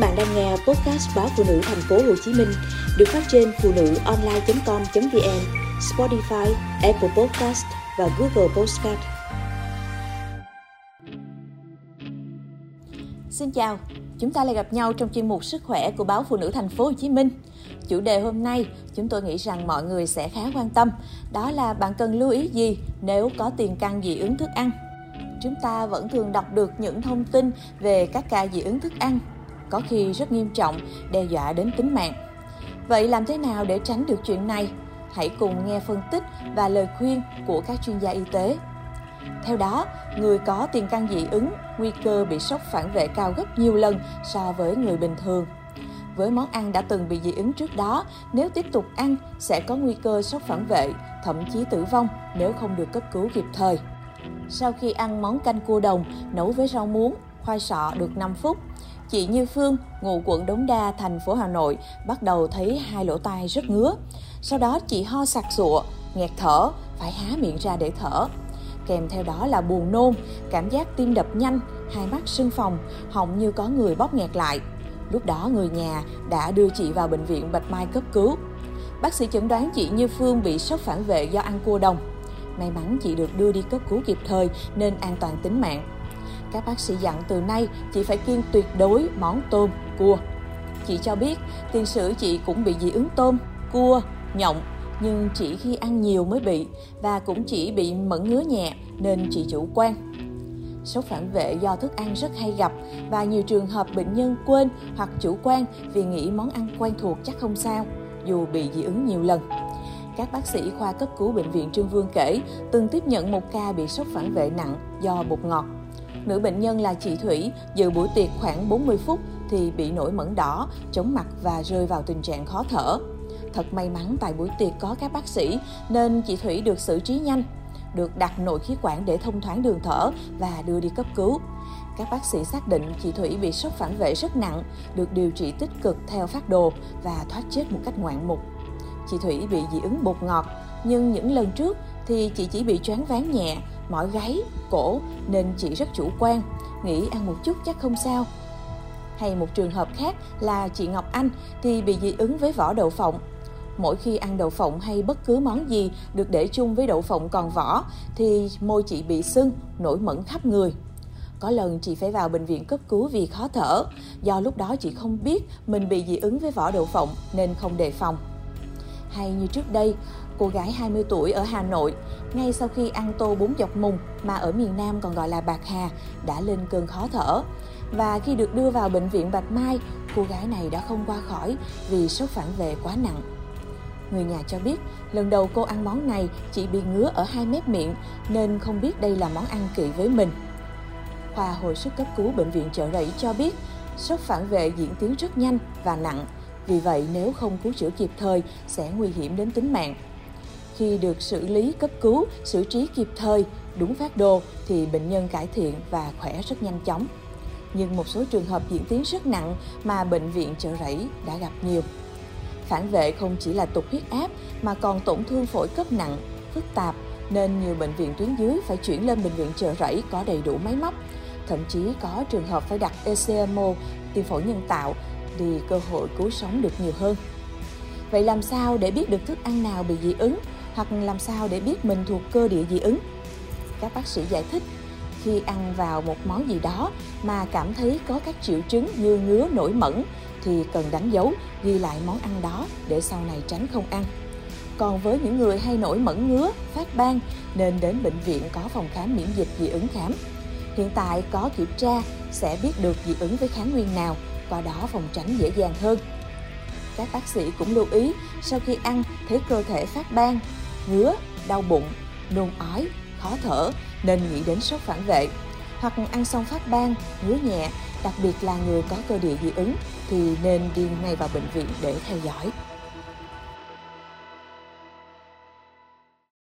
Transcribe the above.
bạn đang nghe podcast báo phụ nữ thành phố Hồ Chí Minh được phát trên phụ nữ online.com.vn, Spotify, Apple Podcast và Google Podcast. Xin chào, chúng ta lại gặp nhau trong chuyên mục sức khỏe của báo phụ nữ thành phố Hồ Chí Minh. Chủ đề hôm nay chúng tôi nghĩ rằng mọi người sẽ khá quan tâm, đó là bạn cần lưu ý gì nếu có tiền căn dị ứng thức ăn. Chúng ta vẫn thường đọc được những thông tin về các ca dị ứng thức ăn có khi rất nghiêm trọng, đe dọa đến tính mạng. Vậy làm thế nào để tránh được chuyện này? Hãy cùng nghe phân tích và lời khuyên của các chuyên gia y tế. Theo đó, người có tiền căn dị ứng, nguy cơ bị sốc phản vệ cao gấp nhiều lần so với người bình thường. Với món ăn đã từng bị dị ứng trước đó, nếu tiếp tục ăn sẽ có nguy cơ sốc phản vệ, thậm chí tử vong nếu không được cấp cứu kịp thời. Sau khi ăn món canh cua đồng nấu với rau muống, khoai sọ được 5 phút, Chị Như Phương, ngụ quận Đống Đa, thành phố Hà Nội, bắt đầu thấy hai lỗ tai rất ngứa. Sau đó chị ho sặc sụa, nghẹt thở, phải há miệng ra để thở. Kèm theo đó là buồn nôn, cảm giác tim đập nhanh, hai mắt sưng phồng, họng như có người bóp nghẹt lại. Lúc đó người nhà đã đưa chị vào bệnh viện Bạch Mai cấp cứu. Bác sĩ chẩn đoán chị Như Phương bị sốc phản vệ do ăn cua đồng. May mắn chị được đưa đi cấp cứu kịp thời nên an toàn tính mạng. Các bác sĩ dặn từ nay chị phải kiêng tuyệt đối món tôm, cua. Chị cho biết tiền sử chị cũng bị dị ứng tôm, cua, nhộng nhưng chỉ khi ăn nhiều mới bị và cũng chỉ bị mẫn ngứa nhẹ nên chị chủ quan. Sốc phản vệ do thức ăn rất hay gặp và nhiều trường hợp bệnh nhân quên hoặc chủ quan vì nghĩ món ăn quen thuộc chắc không sao, dù bị dị ứng nhiều lần. Các bác sĩ khoa cấp cứu bệnh viện Trương Vương kể từng tiếp nhận một ca bị sốc phản vệ nặng do bột ngọt Nữ bệnh nhân là chị Thủy dự buổi tiệc khoảng 40 phút thì bị nổi mẩn đỏ, chóng mặt và rơi vào tình trạng khó thở. Thật may mắn tại buổi tiệc có các bác sĩ nên chị Thủy được xử trí nhanh, được đặt nội khí quản để thông thoáng đường thở và đưa đi cấp cứu. Các bác sĩ xác định chị Thủy bị sốc phản vệ rất nặng, được điều trị tích cực theo phát đồ và thoát chết một cách ngoạn mục. Chị Thủy bị dị ứng bột ngọt, nhưng những lần trước thì chị chỉ bị choáng váng nhẹ, mỏi gáy, cổ nên chị rất chủ quan, nghĩ ăn một chút chắc không sao. Hay một trường hợp khác là chị Ngọc Anh thì bị dị ứng với vỏ đậu phộng. Mỗi khi ăn đậu phộng hay bất cứ món gì được để chung với đậu phộng còn vỏ thì môi chị bị sưng, nổi mẩn khắp người. Có lần chị phải vào bệnh viện cấp cứu vì khó thở, do lúc đó chị không biết mình bị dị ứng với vỏ đậu phộng nên không đề phòng. Hay như trước đây, cô gái 20 tuổi ở Hà Nội, ngay sau khi ăn tô bún dọc mùng mà ở miền Nam còn gọi là bạc hà, đã lên cơn khó thở. Và khi được đưa vào bệnh viện Bạch Mai, cô gái này đã không qua khỏi vì sốt phản vệ quá nặng. Người nhà cho biết, lần đầu cô ăn món này chỉ bị ngứa ở hai mép miệng nên không biết đây là món ăn kỵ với mình. Khoa hồi sức cấp cứu bệnh viện chợ rẫy cho biết, sốt phản vệ diễn tiến rất nhanh và nặng, vì vậy nếu không cứu chữa kịp thời sẽ nguy hiểm đến tính mạng. Khi được xử lý cấp cứu, xử trí kịp thời, đúng phát đồ thì bệnh nhân cải thiện và khỏe rất nhanh chóng. Nhưng một số trường hợp diễn tiến rất nặng mà bệnh viện chợ rẫy đã gặp nhiều. Phản vệ không chỉ là tụt huyết áp mà còn tổn thương phổi cấp nặng, phức tạp nên nhiều bệnh viện tuyến dưới phải chuyển lên bệnh viện chợ rẫy có đầy đủ máy móc. Thậm chí có trường hợp phải đặt ECMO, tim phổi nhân tạo thì cơ hội cứu sống được nhiều hơn. Vậy làm sao để biết được thức ăn nào bị dị ứng hoặc làm sao để biết mình thuộc cơ địa dị ứng? Các bác sĩ giải thích, khi ăn vào một món gì đó mà cảm thấy có các triệu chứng như ngứa nổi mẩn thì cần đánh dấu ghi lại món ăn đó để sau này tránh không ăn. Còn với những người hay nổi mẩn ngứa, phát ban nên đến bệnh viện có phòng khám miễn dịch dị ứng khám. Hiện tại có kiểm tra sẽ biết được dị ứng với kháng nguyên nào, qua đó phòng tránh dễ dàng hơn. Các bác sĩ cũng lưu ý sau khi ăn thấy cơ thể phát ban, ngứa, đau bụng, nôn ói, khó thở nên nghĩ đến sốt phản vệ. Hoặc ăn xong phát ban, ngứa nhẹ, đặc biệt là người có cơ địa dị ứng thì nên đi ngay vào bệnh viện để theo dõi.